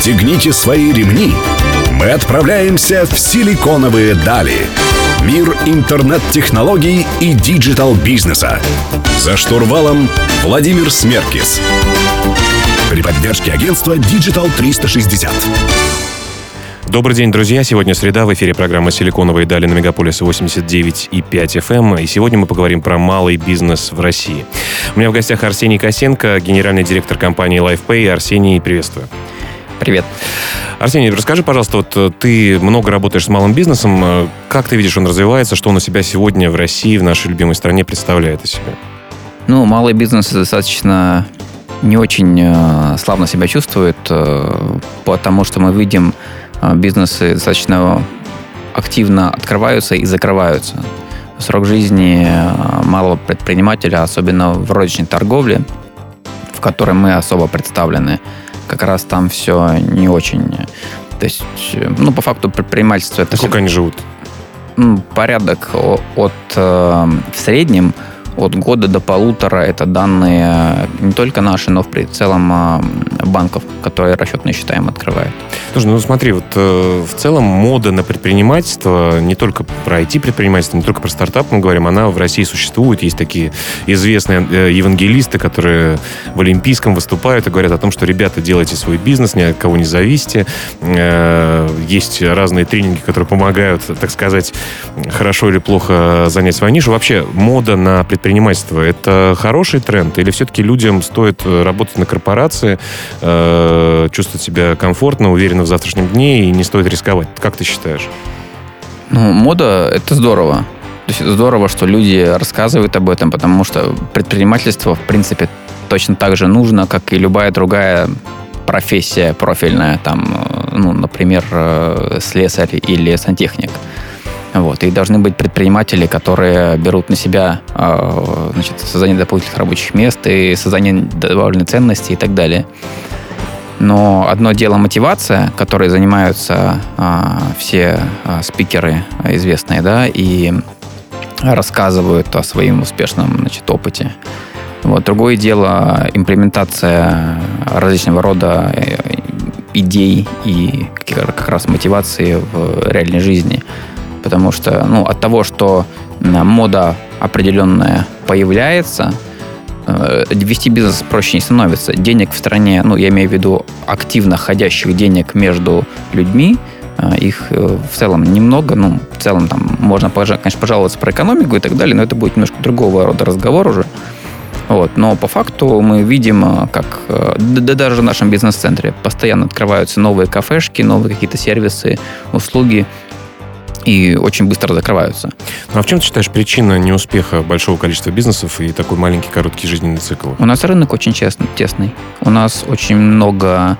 Расстегните свои ремни. Мы отправляемся в силиконовые дали. Мир интернет-технологий и digital-бизнеса. За штурвалом Владимир Смеркис. При поддержке агентства Digital 360. Добрый день, друзья. Сегодня среда. В эфире программа «Силиконовые дали» на Мегаполисе 89 и 5 FM. Эм. И сегодня мы поговорим про малый бизнес в России. У меня в гостях Арсений Косенко, генеральный директор компании LifePay. Арсений, приветствую. Привет. Арсений, расскажи, пожалуйста, вот э, ты много работаешь с малым бизнесом. Э, как ты видишь, он развивается? Что он у себя сегодня в России, в нашей любимой стране представляет из себя? Ну, малый бизнес достаточно не очень э, славно себя чувствует, потому что мы видим бизнесы достаточно активно открываются и закрываются. Срок жизни малого предпринимателя, особенно в розничной торговле, в которой мы особо представлены, как раз там все не очень. То есть, ну, по факту предпринимательство... Это Сколько все, они живут? Порядок от, э, в среднем от года до полутора это данные не только наши, но в целом а, банков, которые расчетные счета им открывают. Слушай, ну смотри, вот э, в целом мода на предпринимательство, не только про IT-предпринимательство, не только про стартап мы говорим, она в России существует. Есть такие известные э, евангелисты, которые в Олимпийском выступают и говорят о том, что, ребята, делайте свой бизнес, ни от кого не зависите. Э, есть разные тренинги, которые помогают, так сказать, хорошо или плохо занять свою нишу. Вообще, мода на предпринимательство предпринимательство, это хороший тренд? Или все-таки людям стоит э, работать на корпорации, э, чувствовать себя комфортно, уверенно в завтрашнем дне и не стоит рисковать? Как ты считаешь? Ну, мода — это здорово. То есть здорово, что люди рассказывают об этом, потому что предпринимательство, в принципе, точно так же нужно, как и любая другая профессия профильная, там, э, ну, например, э, слесарь или сантехник. Вот. И должны быть предприниматели, которые берут на себя э, значит, создание дополнительных рабочих мест и создание добавленной ценности и так далее. Но одно дело мотивация, которой занимаются э, все э, спикеры известные, да, и рассказывают о своем успешном значит, опыте. Вот. Другое дело имплементация различного рода идей и как раз мотивации в реальной жизни – потому что ну, от того, что мода определенная появляется, э, вести бизнес проще не становится. Денег в стране, ну, я имею в виду активно ходящих денег между людьми, э, их э, в целом немного, ну, в целом там можно, конечно, пожаловаться про экономику и так далее, но это будет немножко другого рода разговор уже. Вот. Но по факту мы видим, как да, даже в нашем бизнес-центре постоянно открываются новые кафешки, новые какие-то сервисы, услуги, и очень быстро закрываются. Ну, а в чем ты считаешь причина неуспеха большого количества бизнесов и такой маленький короткий жизненный цикл? У нас рынок очень честный, тесный. У нас очень много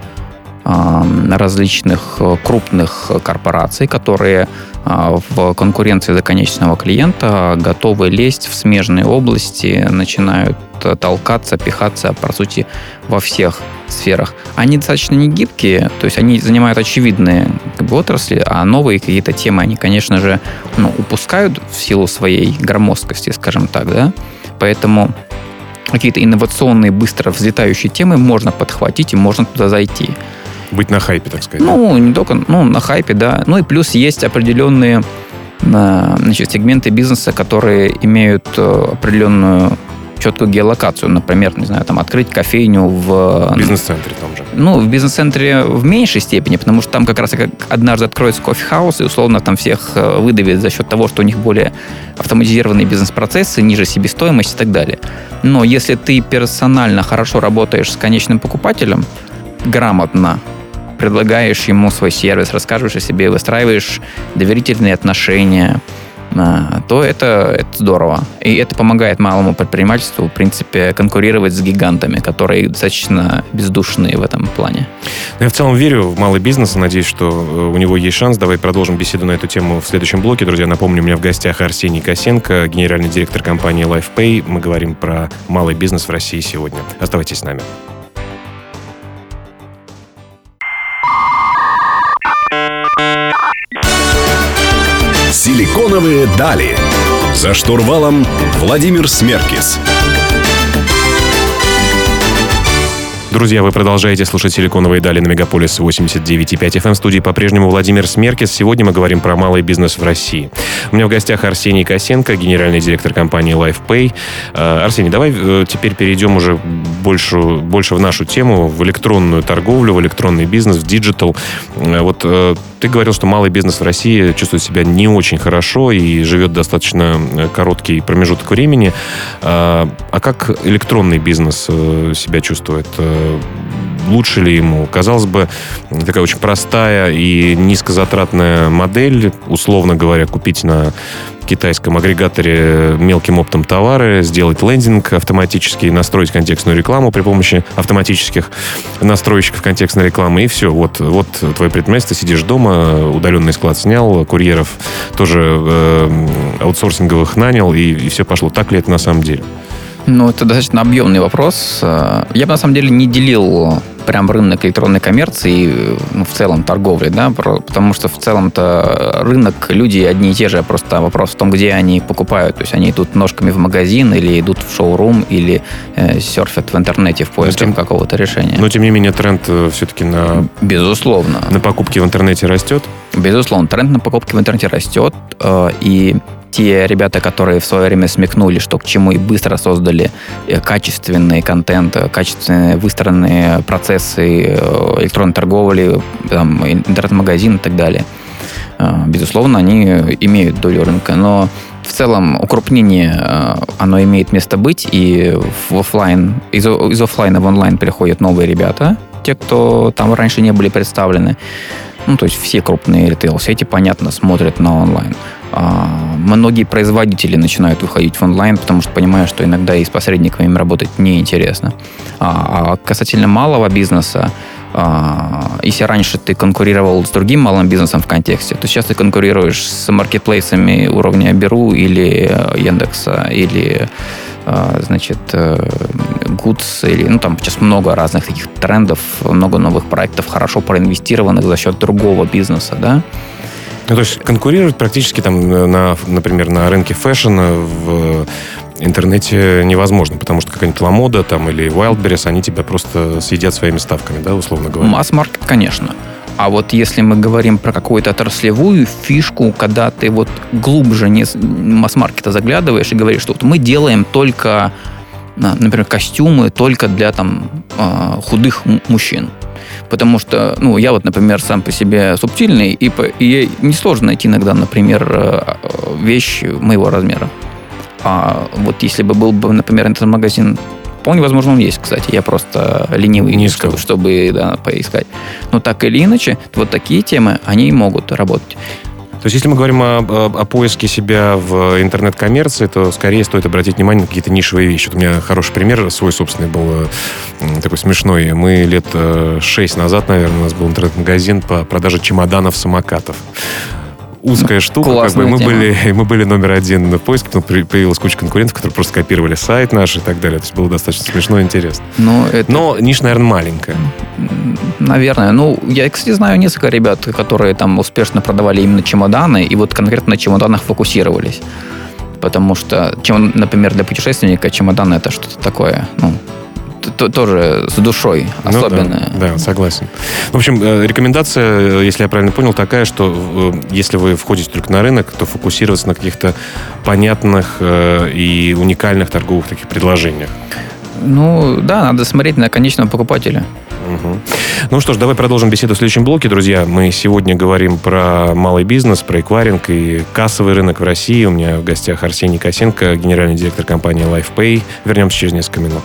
различных э, крупных корпораций, которые а, в конкуренции за конечного клиента готовы лезть в смежные области, начинают толкаться, пихаться, по сути, во всех сферах. Они достаточно не гибкие, то есть они занимают очевидные как бы, отрасли, а новые какие-то темы они, конечно же, ну, упускают в силу своей громоздкости, скажем так, да. Поэтому какие-то инновационные, быстро взлетающие темы можно подхватить и можно туда зайти. Быть на хайпе, так сказать. Ну, не только, ну, на хайпе, да. Ну и плюс есть определенные э, значит, сегменты бизнеса, которые имеют э, определенную четкую геолокацию. Например, не знаю, там открыть кофейню в... бизнес-центре там же. Ну, в бизнес-центре в меньшей степени, потому что там как раз как однажды откроется кофе-хаус, и условно там всех э, выдавит за счет того, что у них более автоматизированные бизнес-процессы, ниже себестоимость и так далее. Но если ты персонально хорошо работаешь с конечным покупателем, грамотно предлагаешь ему свой сервис, рассказываешь о себе, выстраиваешь доверительные отношения, а, то это, это здорово. И это помогает малому предпринимательству, в принципе, конкурировать с гигантами, которые достаточно бездушные в этом плане. Ну, я в целом верю в малый бизнес надеюсь, что э, у него есть шанс. Давай продолжим беседу на эту тему в следующем блоке. Друзья, напомню, у меня в гостях Арсений Косенко, генеральный директор компании LifePay. Мы говорим про малый бизнес в России сегодня. Оставайтесь с нами. Силиконовые дали. За штурвалом Владимир Смеркис. Друзья, вы продолжаете слушать «Силиконовые дали» на Мегаполис 89.5 FM. В студии по-прежнему Владимир Смеркис. Сегодня мы говорим про малый бизнес в России. У меня в гостях Арсений Косенко, генеральный директор компании LifePay. Э, Арсений, давай э, теперь перейдем уже больше, больше в нашу тему, в электронную торговлю, в электронный бизнес, в digital. Э, вот ты говорил, что малый бизнес в России чувствует себя не очень хорошо и живет достаточно короткий промежуток времени. А как электронный бизнес себя чувствует? лучше ли ему. Казалось бы, такая очень простая и низкозатратная модель, условно говоря, купить на китайском агрегаторе мелким оптом товары, сделать лендинг автоматически, настроить контекстную рекламу при помощи автоматических настройщиков контекстной рекламы, и все. Вот, вот твое предпринимательство, сидишь дома, удаленный склад снял, курьеров тоже э, аутсорсинговых нанял, и, и все пошло. Так ли это на самом деле? Ну, это достаточно объемный вопрос. Э, я бы на самом деле не делил прям рынок электронной коммерции ну, в целом торговли, да, потому что в целом-то рынок, люди одни и те же, просто вопрос в том, где они покупают. То есть они идут ножками в магазин или идут в шоурум или э, серфят в интернете в поиске тем, какого-то решения. Но тем не менее тренд э, все-таки на... Безусловно. На покупки в интернете растет? Безусловно, тренд на покупки в интернете растет, э, и те ребята, которые в свое время смекнули, что к чему и быстро создали э, качественный контент, э, качественные выстроенные процессы э, электронной торговли, интернет-магазин и так далее. Безусловно, они имеют долю рынка, но в целом укрупнение, оно имеет место быть, и в офлайн, из, из офлайна в онлайн переходят новые ребята, те, кто там раньше не были представлены. Ну, то есть все крупные ритейл-сети, понятно, смотрят на онлайн. А, многие производители начинают выходить в онлайн, потому что понимают, что иногда и с посредниками им работать неинтересно. А, а касательно малого бизнеса, а, если раньше ты конкурировал с другим малым бизнесом в контексте, то сейчас ты конкурируешь с маркетплейсами уровня Беру или э, Яндекса, или э, значит, Goods, или, ну, там сейчас много разных таких трендов, много новых проектов, хорошо проинвестированных за счет другого бизнеса, да, ну, то есть конкурировать практически там, на, например, на рынке фэшна в интернете невозможно, потому что какая-нибудь Ламода там или Wildberries, они тебя просто съедят своими ставками, да, условно говоря. Масс-маркет, конечно. А вот если мы говорим про какую-то отраслевую фишку, когда ты вот глубже не масс-маркета заглядываешь и говоришь, что вот мы делаем только, например, костюмы только для там а, худых мужчин. Потому что, ну, я вот, например, сам по себе субтильный, и, и несложно найти иногда, например, э, вещь моего размера. А вот если бы был бы, например, интернет-магазин Вполне возможно, он есть, кстати. Я просто ленивый, не чтобы, чтобы да, поискать. Но так или иначе, вот такие темы, они могут работать. То есть, если мы говорим о, о, поиске себя в интернет-коммерции, то скорее стоит обратить внимание на какие-то нишевые вещи. Вот у меня хороший пример свой собственный был такой смешной. Мы лет э, шесть назад, наверное, у нас был интернет-магазин по продаже чемоданов-самокатов узкая штука. Как бы мы, были, мы были номер один в поиске, потом появилась куча конкурентов, которые просто копировали сайт наш и так далее. То есть было достаточно смешно и интересно. Но, это... Но ниша, наверное, маленькая. Наверное. Ну, я, кстати, знаю несколько ребят, которые там успешно продавали именно чемоданы, и вот конкретно на чемоданах фокусировались. Потому что, чем, например, для путешественника чемодан это что-то такое, ну, тоже с душой особенная. Ну, да, да, согласен. В общем, э, рекомендация, если я правильно понял, такая, что э, если вы входите только на рынок, то фокусироваться на каких-то понятных э, и уникальных торговых таких предложениях. Ну, да, надо смотреть на конечного покупателя. Угу. Ну что ж, давай продолжим беседу в следующем блоке, друзья. Мы сегодня говорим про малый бизнес, про эквайринг и кассовый рынок в России. У меня в гостях Арсений Косенко, генеральный директор компании LifePay. Вернемся через несколько минут.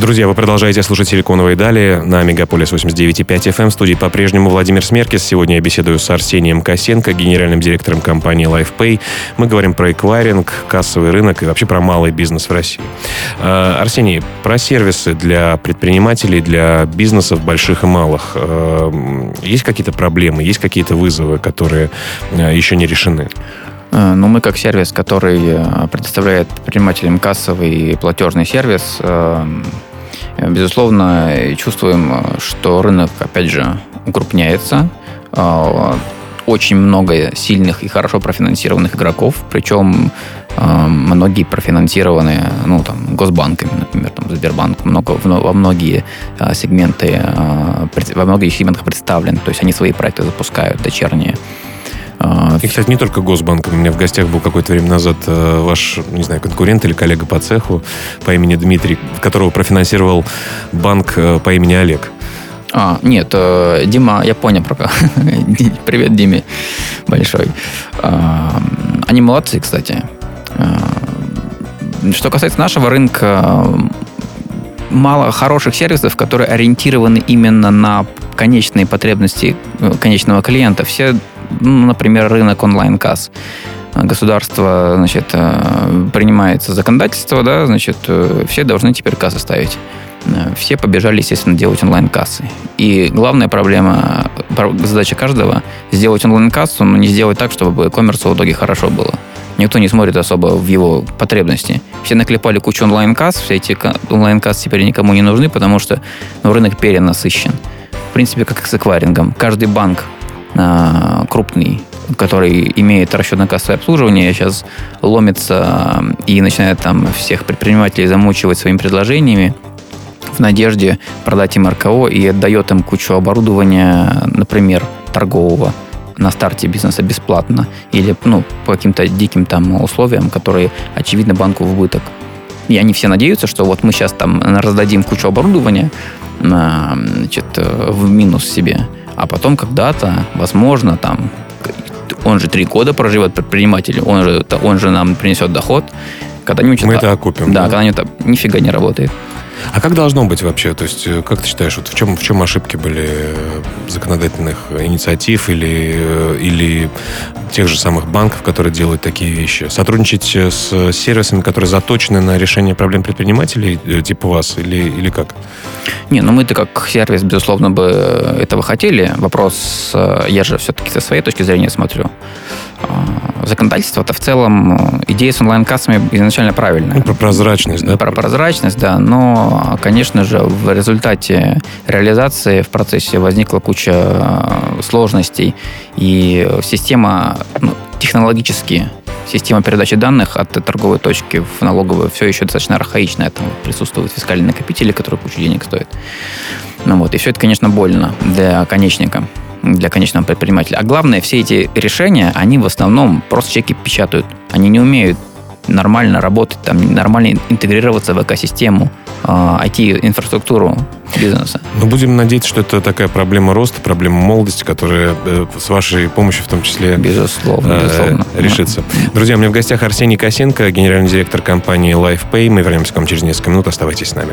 Друзья, вы продолжаете слушать «Силиконовые дали» на Мегаполис 89.5 FM. В студии по-прежнему Владимир Смеркис. Сегодня я беседую с Арсением Косенко, генеральным директором компании LifePay. Мы говорим про эквайринг, кассовый рынок и вообще про малый бизнес в России. А, Арсений, про сервисы для предпринимателей, для бизнесов больших и малых. А, есть какие-то проблемы, есть какие-то вызовы, которые а, еще не решены? Ну, мы как сервис, который предоставляет предпринимателям кассовый и платежный сервис, Безусловно, чувствуем, что рынок, опять же, укрупняется. Очень много сильных и хорошо профинансированных игроков, причем э, многие профинансированы, ну, там, госбанками, например, там, Сбербанк много, во многие э, сегменты, э, во многих сегментах представлен, то есть они свои проекты запускают дочерние. И, кстати, не только Госбанк. У меня в гостях был какое-то время назад ваш, не знаю, конкурент или коллега по цеху по имени Дмитрий, которого профинансировал банк по имени Олег. А, нет, э, Дима, я понял про Привет, Диме большой. А, они молодцы, кстати. А, что касается нашего рынка, мало хороших сервисов, которые ориентированы именно на конечные потребности э, конечного клиента. Все, ну, например, рынок онлайн-касс государство, значит, э, принимается законодательство, да, значит, все должны теперь кассы ставить. Э, все побежали, естественно, делать онлайн-кассы. И главная проблема, задача каждого – сделать онлайн-кассу, но не сделать так, чтобы коммерсу в итоге хорошо было. Никто не смотрит особо в его потребности. Все наклепали кучу онлайн-касс, все эти онлайн-кассы теперь никому не нужны, потому что ну, рынок перенасыщен. В принципе, как с эквайрингом. Каждый банк крупный, который имеет расчетно-кассовое обслуживание, сейчас ломится и начинает там всех предпринимателей замучивать своими предложениями, в надежде продать им РКО и отдает им кучу оборудования, например, торгового на старте бизнеса бесплатно или ну, по каким-то диким там условиям, которые, очевидно, банку в убыток. И они все надеются, что вот мы сейчас там раздадим кучу оборудования значит, в минус себе, а потом когда-то, возможно, там он же три года проживет предприниматель, он же, он же нам принесет доход. Когда-нибудь Мы это, это окупим. Да, да? когда-нибудь это нифига не работает. А как должно быть вообще? То есть, э, как ты считаешь, вот в чем, в чем ошибки были э, законодательных инициатив или, э, или тех же самых банков, которые делают такие вещи? Сотрудничать с сервисами, которые заточены на решение проблем предпринимателей, типа вас, или, или как? Не, ну мы-то как сервис, безусловно, бы этого хотели. Вопрос, я же все-таки со своей точки зрения смотрю. А, законодательство-то в целом, идея с онлайн-кассами изначально правильная. Ну, про прозрачность, да? Про прозрачность, да. Но, конечно же, в результате реализации в процессе возникла куча а, сложностей. И система ну, технологически система передачи данных от торговой точки в налоговую все еще достаточно архаичная. Там присутствуют фискальные накопители, которые кучу денег стоят. Ну вот, и все это, конечно, больно для конечника для конечного предпринимателя. А главное, все эти решения, они в основном просто чеки печатают. Они не умеют нормально работать, там, нормально интегрироваться в экосистему, IT-инфраструктуру бизнеса. Ну, будем надеяться, что это такая проблема роста, проблема молодости, которая э, с вашей помощью в том числе безусловно, э, безусловно. решится. Друзья, у меня в гостях Арсений Косенко, генеральный директор компании LifePay. Мы вернемся к вам через несколько минут. Оставайтесь с нами.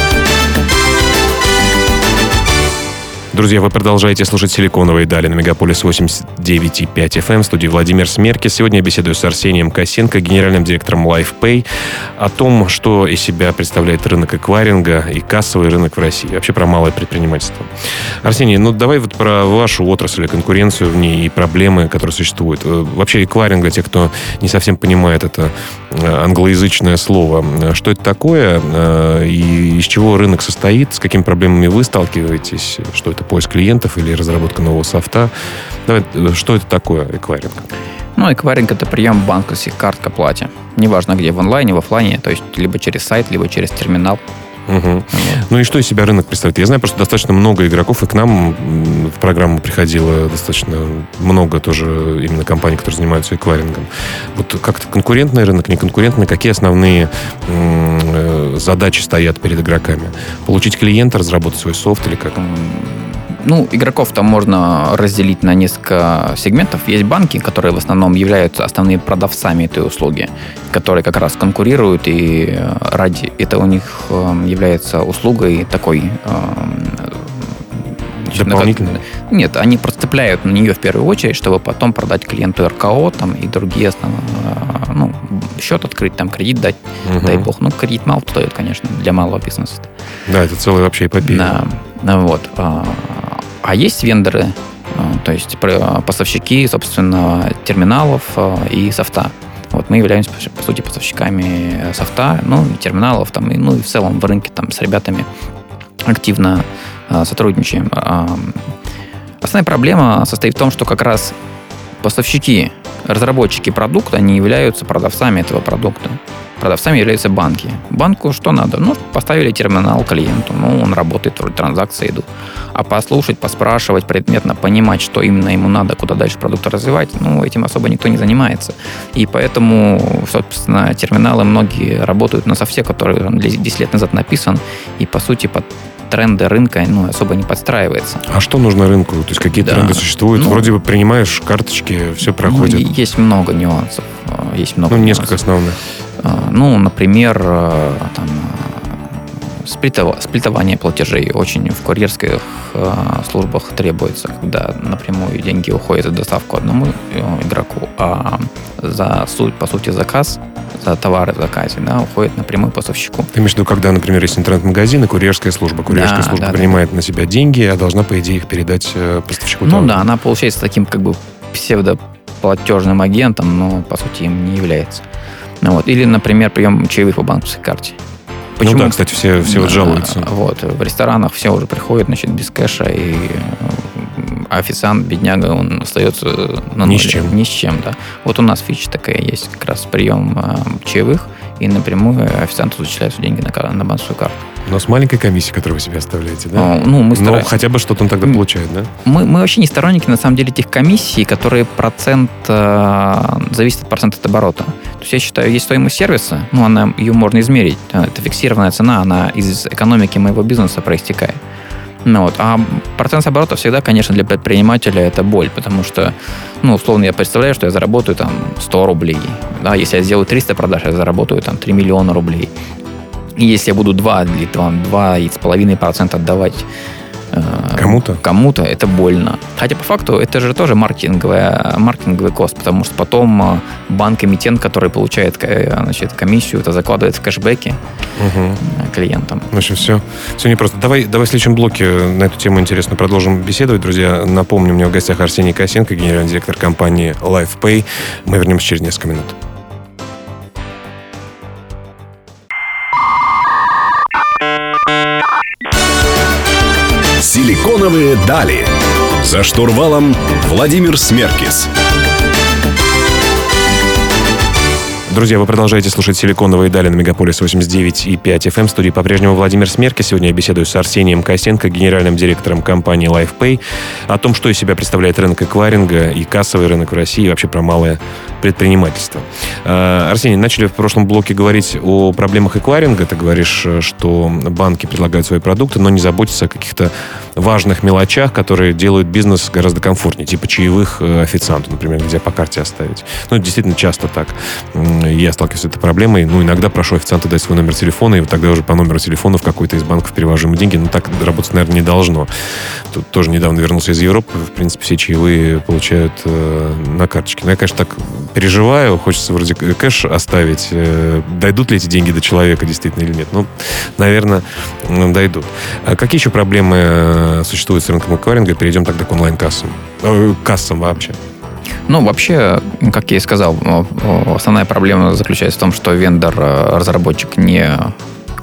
Друзья, вы продолжаете слушать «Силиконовые дали» на Мегаполис 89,5 FM в студии Владимир Смерки. Сегодня я беседую с Арсением Косенко, генеральным директором LifePay, о том, что из себя представляет рынок эквайринга и кассовый рынок в России. Вообще про малое предпринимательство. Арсений, ну давай вот про вашу отрасль, конкуренцию в ней и проблемы, которые существуют. Э, вообще эквайринг, для тех, кто не совсем понимает это э, англоязычное слово, э, что это такое и из чего рынок состоит, с какими проблемами вы сталкиваетесь, что это поиск клиентов или разработка нового софта. Давай, что это такое эквайринг? Ну, эквайринг – это прием банковских карт к оплате. Неважно где, в онлайне, в офлайне, то есть либо через сайт, либо через терминал. Угу. Ну и что из себя рынок представляет? Я знаю просто достаточно много игроков, и к нам в программу приходило достаточно много тоже именно компаний, которые занимаются эквайрингом. Вот как-то конкурентный рынок, неконкурентный, какие основные э, задачи стоят перед игроками? Получить клиента, разработать свой софт или как? Ну, игроков там можно разделить на несколько сегментов. Есть банки, которые в основном являются основными продавцами этой услуги, которые как раз конкурируют, и э, ради это у них эм, является услугой такой эм, Дополнительно? Нет, они просто цепляют на нее в первую очередь, чтобы потом продать клиенту РКО там, и другие основные, э, ну, счет открыть, там, кредит дать, угу. дай бог. Ну, кредит мало стоит, конечно, для малого бизнеса. Да, это целая вообще эпопея. Да, вот. А, есть вендоры, то есть поставщики, собственно, терминалов и софта. Вот мы являемся, по сути, поставщиками софта, ну, и терминалов, там, и, ну, и в целом в рынке там с ребятами активно сотрудничаем. А, основная проблема состоит в том, что как раз поставщики, разработчики продукта, они являются продавцами этого продукта. Продавцами являются банки. Банку что надо? Ну, поставили терминал клиенту, ну, он работает, вроде транзакции идут. А послушать, поспрашивать, предметно понимать, что именно ему надо, куда дальше продукт развивать, ну, этим особо никто не занимается. И поэтому, собственно, терминалы многие работают на софте, который там, 10 лет назад написан, и, по сути, под тренды рынка ну, особо не подстраивается. А что нужно рынку? То есть какие да. тренды существуют? Ну, Вроде бы принимаешь карточки, все проходит. Ну, есть много нюансов. Есть много ну, несколько основных. А, ну, например, э, там, сплитование платежей очень в курьерских э, службах требуется, когда напрямую деньги уходят за доставку одному э, игроку, а за суть, по сути, заказ за товары в заказе, да, уходит напрямую поставщику. Ты имеешь в виду, когда, например, есть интернет-магазин и курьерская служба. Курьерская да, служба да, принимает да. на себя деньги, а должна, по идее, их передать поставщику Ну товара. да, она получается таким как бы псевдоплатежным агентом, но, по сути, им не является. Ну, вот. Или, например, прием чаевых по банковской карте. Почему? Ну да, кстати, все, все вот жалуются. Вот, в ресторанах все уже приходят, значит, без кэша, и официант, бедняга, он остается на нуле. Ни с чем. Ни с чем, да. Вот у нас фича такая есть, как раз прием э, чаевых, и напрямую официанту зачисляются деньги на, на банковскую карту. Но с маленькой комиссией, которую вы себе оставляете, да? А, ну, мы стараемся. Но хотя бы что-то он тогда получает, да? Мы, мы вообще не сторонники, на самом деле, этих комиссий, которые процент э, зависит от процента от оборота. То есть я считаю, есть стоимость сервиса, ну, она, ее можно измерить. Это фиксированная цена, она из экономики моего бизнеса проистекает. Ну, вот. А процент оборота всегда, конечно, для предпринимателя это боль, потому что, ну, условно, я представляю, что я заработаю там 100 рублей. Да, если я сделаю 300 продаж, я заработаю там 3 миллиона рублей. И если я буду 2 или там 2,5% отдавать кому-то? Кому-то это больно. Хотя по факту это же тоже маркетинговый, маркетинговый кост, потому что потом э, банк-эмитент, который получает э, значит, комиссию, это закладывает в кэшбэки угу. клиентам. В общем, все, все непросто. Давай, давай в следующем блоке на эту тему интересно продолжим беседовать, друзья. Напомню, у меня в гостях Арсений Косенко, генеральный директор компании LifePay. Мы вернемся через несколько минут. Силиконовые дали. За штурвалом Владимир Смеркис. Друзья, вы продолжаете слушать «Силиконовые дали» на Мегаполис 89 и 5 FM. В студии по-прежнему Владимир Смерки. Сегодня я беседую с Арсением Косенко, генеральным директором компании LifePay, о том, что из себя представляет рынок эквайринга и кассовый рынок в России, и вообще про малое предпринимательство. А, Арсений, начали в прошлом блоке говорить о проблемах эквайринга. Ты говоришь, что банки предлагают свои продукты, но не заботятся о каких-то важных мелочах, которые делают бизнес гораздо комфортнее, типа чаевых э, официанту, например, нельзя по карте оставить. Ну, действительно часто так я сталкиваюсь с этой проблемой. Ну, иногда прошу официанта дать свой номер телефона, и вот тогда уже по номеру телефона в какой-то из банков перевожу ему деньги. Но так работать, наверное, не должно. Тут тоже недавно вернулся из Европы. В принципе, все чаевые получают э, на карточке. Но я, конечно, так переживаю. Хочется вроде кэш оставить. Э, дойдут ли эти деньги до человека действительно или нет? Ну, наверное, дойдут. А какие еще проблемы э, существуют с рынком эквайринга? Перейдем тогда к онлайн-кассам. Э, кассам вообще. Ну, вообще, как я и сказал, основная проблема заключается в том, что вендор-разработчик э, не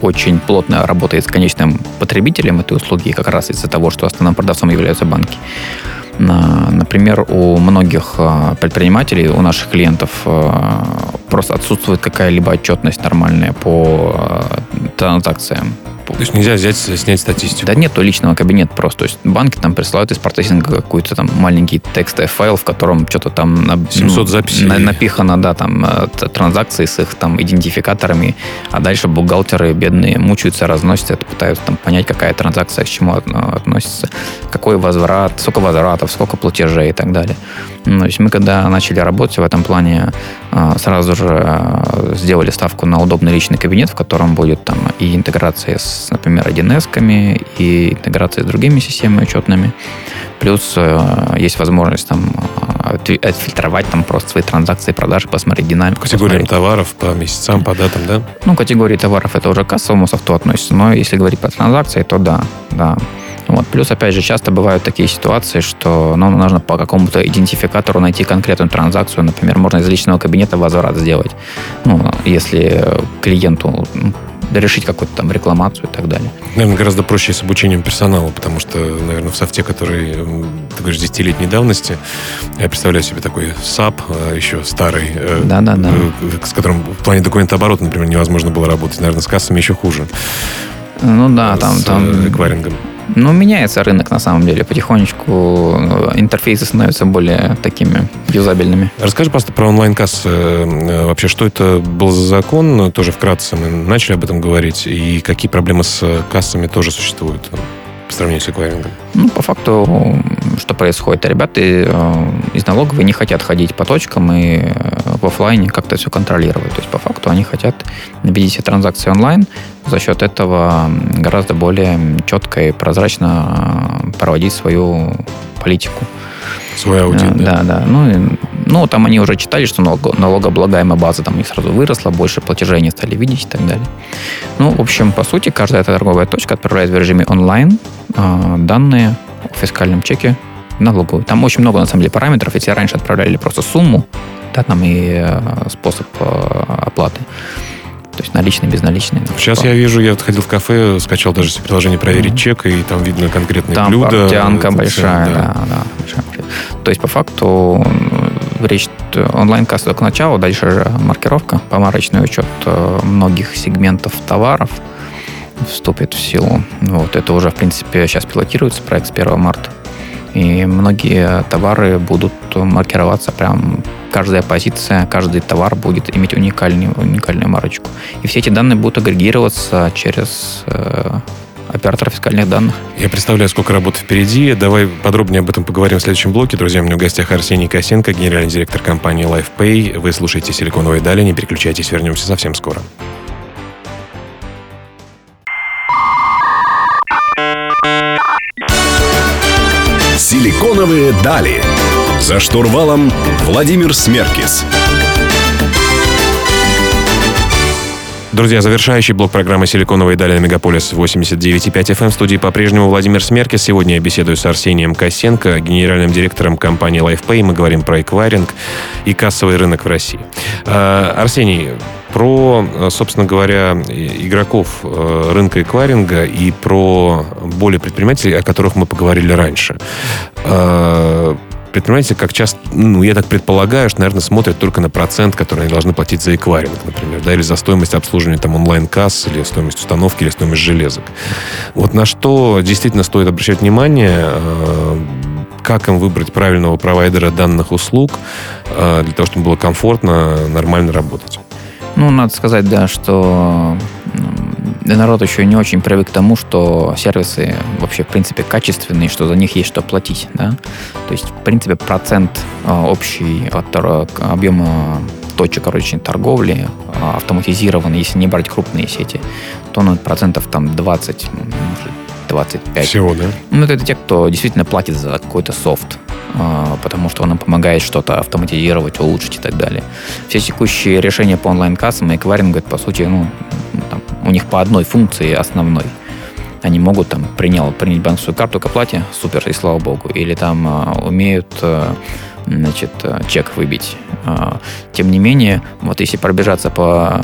очень плотно работает с конечным потребителем этой услуги, как раз из-за того, что основным продавцом являются банки. Например, у многих э, предпринимателей, у наших клиентов э, просто отсутствует какая-либо отчетность нормальная по транзакциям то есть нельзя взять, снять статистику? Да нет, то личного кабинета просто. То есть банки там присылают из процессинга какой-то там маленький текстовый файл, в котором что-то там... 700 ну, записей. напихано, да, там э, транзакции с их там идентификаторами, а дальше бухгалтеры бедные мучаются, разносят это, пытаются там понять, какая транзакция к чему относится, какой возврат, сколько возвратов, сколько платежей и так далее. Ну, то есть мы когда начали работать в этом плане, э, сразу же э, сделали ставку на удобный личный кабинет, в котором будет там и интеграция с например, 1С, и интеграция с другими системами учетными. Плюс э, есть возможность там отфильтровать там просто свои транзакции, продажи, посмотреть динамику. Категориям товаров по месяцам, по датам, да? Ну, категории товаров это уже к кассовому софту относится, но если говорить по транзакции, то да, да. Вот. Плюс, опять же, часто бывают такие ситуации, что ну, нужно по какому-то идентификатору найти конкретную транзакцию. Например, можно из личного кабинета возврат сделать. Ну, если клиенту ну, решить какую-то там рекламацию и так далее. Наверное, гораздо проще с обучением персонала, потому что, наверное, в софте, который, ты говоришь, 10-летней давности, я представляю себе такой SAP, а, еще старый, да, да, да. с которым в плане документооборота, например, невозможно было работать. Наверное, с кассами еще хуже. Ну да, там... С там... эквайрингом. Ну, меняется рынок на самом деле. Потихонечку ну, интерфейсы становятся более такими юзабельными. Расскажи просто про онлайн-кассы. Э, вообще, что это был за закон? Тоже вкратце мы начали об этом говорить. И какие проблемы с кассами тоже существуют? По сравнению с эквайрингом? Ну, по факту, что происходит? Ребята э, из налоговой не хотят ходить по точкам и э, в офлайне как-то все контролировать. То есть, по факту, они хотят видеть все транзакции онлайн, за счет этого гораздо более четко и прозрачно э, проводить свою политику. Свой аудит, да? Да, да. Ну, ну, там они уже читали, что налогооблагаемая база там у них сразу выросла, больше платежей они стали видеть и так далее. Ну, в общем, по сути, каждая эта торговая точка отправляет в режиме онлайн э, данные о фискальном чеке налоговую. Там очень много, на самом деле, параметров. Если раньше отправляли просто сумму, да, там и э, способ э, оплаты, то есть наличный, безналичный. Сейчас я вижу, я ходил в кафе, скачал даже приложение проверить mm-hmm. чек, и там видно конкретные там блюда. Там портянка большая, да. да, да большая. То есть, по факту, речь онлайн-касса только начало, дальше же маркировка, помарочный учет э, многих сегментов товаров вступит в силу. Вот, это уже, в принципе, сейчас пилотируется проект с 1 марта. И многие товары будут маркироваться прям каждая позиция, каждый товар будет иметь уникальную, уникальную марочку. И все эти данные будут агрегироваться через э, оператора фискальных данных. Я представляю, сколько работы впереди. Давай подробнее об этом поговорим в следующем блоке. Друзья, у меня в гостях Арсений Косенко, генеральный директор компании LifePay. Вы слушаете «Силиконовые дали». Не переключайтесь, вернемся совсем скоро. «Силиконовые дали». За штурвалом Владимир Смеркис. Друзья, завершающий блок программы «Силиконовые дали» на Мегаполис 89.5 FM. В студии по-прежнему Владимир Смеркис. Сегодня я беседую с Арсением Косенко, генеральным директором компании LifePay. Мы говорим про эквайринг и кассовый рынок в России. А, Арсений, про, собственно говоря, игроков э, рынка эквайринга и про более предпринимателей, о которых мы поговорили раньше. Предприниматели, как часто, ну, я так предполагаю, что, наверное, смотрят только на процент, который они должны платить за эквайринг, например, да, или за стоимость обслуживания там онлайн-касс, или стоимость установки, или стоимость железок. Вот на что действительно стоит обращать внимание, э, как им выбрать правильного провайдера данных услуг э, для того, чтобы было комфортно, нормально работать? Ну, надо сказать, да, что народ еще не очень привык к тому, что сервисы вообще, в принципе, качественные, что за них есть что платить, да. То есть, в принципе, процент а, общий от объема точек, короче, торговли а, автоматизированный, если не брать крупные сети, то ну, процентов там 20, может, 25. Всего, да? Ну, это те, кто действительно платит за какой-то софт, а, потому что он им помогает что-то автоматизировать, улучшить и так далее. Все текущие решения по онлайн-кассам и эквайрингу, это, по сути, ну, там, у них по одной функции основной. Они могут там принял, принять банковскую карту к оплате, супер, и слава богу. Или там э, умеют э, значит, чек выбить. А, тем не менее, вот если пробежаться по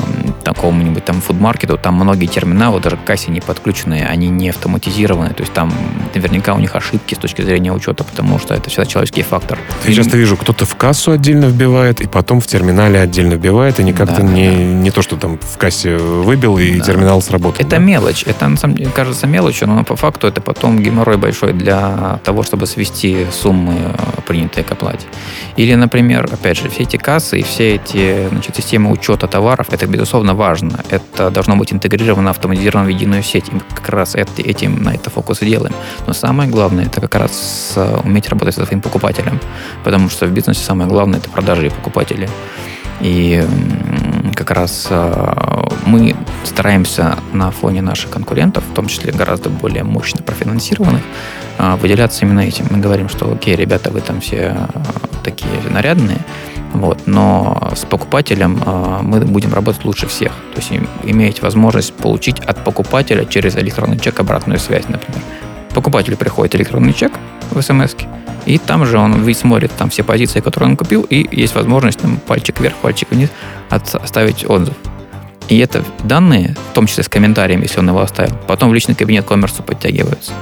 какому-нибудь там фудмаркету, там многие терминалы, даже к кассе не подключенные, они не автоматизированы, то есть там наверняка у них ошибки с точки зрения учета, потому что это всегда человеческий фактор. Я часто вижу, кто-то в кассу отдельно вбивает, и потом в терминале отдельно вбивает, и не как-то да, не, да. не то, что там в кассе выбил, и да. терминал сработал. Это да? мелочь, это на самом деле кажется мелочью, но по факту это потом геморрой большой для того, чтобы свести суммы, э, принятые к оплате. Или, например, опять же, все эти кассы и все эти значит, системы учета товаров, это, безусловно, важно. Это должно быть интегрировано, автоматизировано в единую сеть. И мы как раз этим на это фокус и делаем. Но самое главное, это как раз э, уметь работать со своим покупателем. Потому что в бизнесе самое главное – это продажи и покупатели. И как раз э, мы стараемся на фоне наших конкурентов, в том числе гораздо более мощно профинансированных, э, выделяться именно этим. Мы говорим, что окей, ребята, вы там все такие нарядные, вот, но с покупателем э, мы будем работать лучше всех. То есть иметь возможность получить от покупателя через электронный чек обратную связь, например. покупателю приходит электронный чек в смс и там же он смотрит там все позиции, которые он купил, и есть возможность там пальчик вверх, пальчик вниз оставить отзыв. И это данные, в том числе с комментариями, если он его оставил, потом в личный кабинет коммерсу подтягиваются.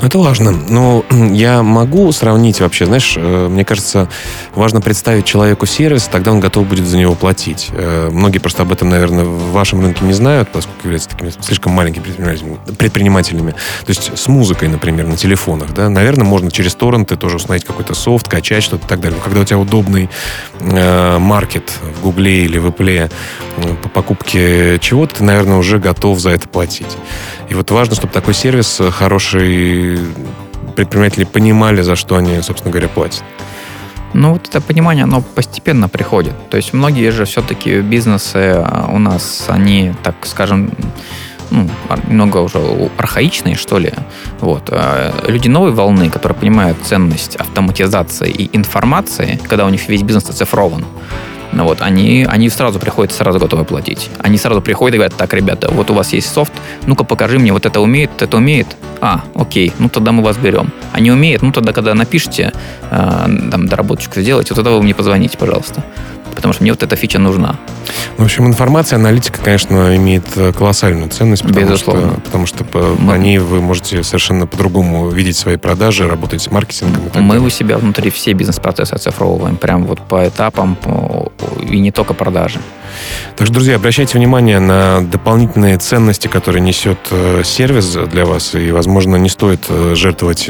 Ну, это важно. Но я могу сравнить вообще, знаешь, э, мне кажется, важно представить человеку сервис, тогда он готов будет за него платить. Э, многие просто об этом, наверное, в вашем рынке не знают, поскольку являются такими слишком маленькими предпринимателями. То есть с музыкой, например, на телефонах, да, наверное, можно через торренты тоже установить какой-то софт, качать что-то и так далее. Но когда у тебя удобный э, маркет в Гугле или в Apple по покупке чего-то, ты, наверное, уже готов за это платить. И вот важно, чтобы такой сервис хороший предприниматели понимали, за что они, собственно говоря, платят. Ну, вот это понимание, оно постепенно приходит. То есть многие же все-таки бизнесы а, у нас, они, так скажем, ну, немного уже архаичные, что ли. Вот. А, люди новой волны, которые понимают ценность автоматизации и информации, когда у них весь бизнес оцифрован, вот, они, они сразу приходят, сразу готовы платить. Они сразу приходят и говорят, так, ребята, вот у вас есть софт, ну-ка покажи мне, вот это умеет, это умеет. А, окей, ну тогда мы вас берем. А не умеет, ну тогда, когда напишите, э, там, доработочку сделайте, вот тогда вы мне позвоните, пожалуйста потому что мне вот эта фича нужна. В общем, информация, аналитика, конечно, имеет э, колоссальную ценность, потому Безусловно. что, потому что по Мы... они вы можете совершенно по-другому видеть свои продажи, работать с маркетингом и так Мы далее. у себя внутри все бизнес-процессы оцифровываем, прям вот по этапам, по... и не только продажи. Так что, друзья, обращайте внимание на дополнительные ценности, которые несет э, сервис для вас, и, возможно, не стоит э, жертвовать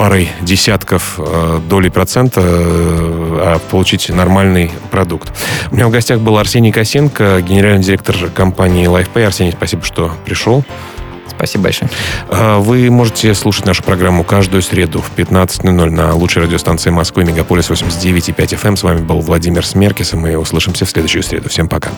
парой десятков э, долей процента, э, а получить нормальный продукт. У меня в гостях был Арсений Косенко, генеральный директор компании LifePay. Арсений, спасибо, что пришел. Спасибо большое. Э, вы можете слушать нашу программу каждую среду в 15.00 на лучшей радиостанции Москвы Мегаполис 89.5 FM. С вами был Владимир Смеркис, и мы услышимся в следующую среду. Всем пока.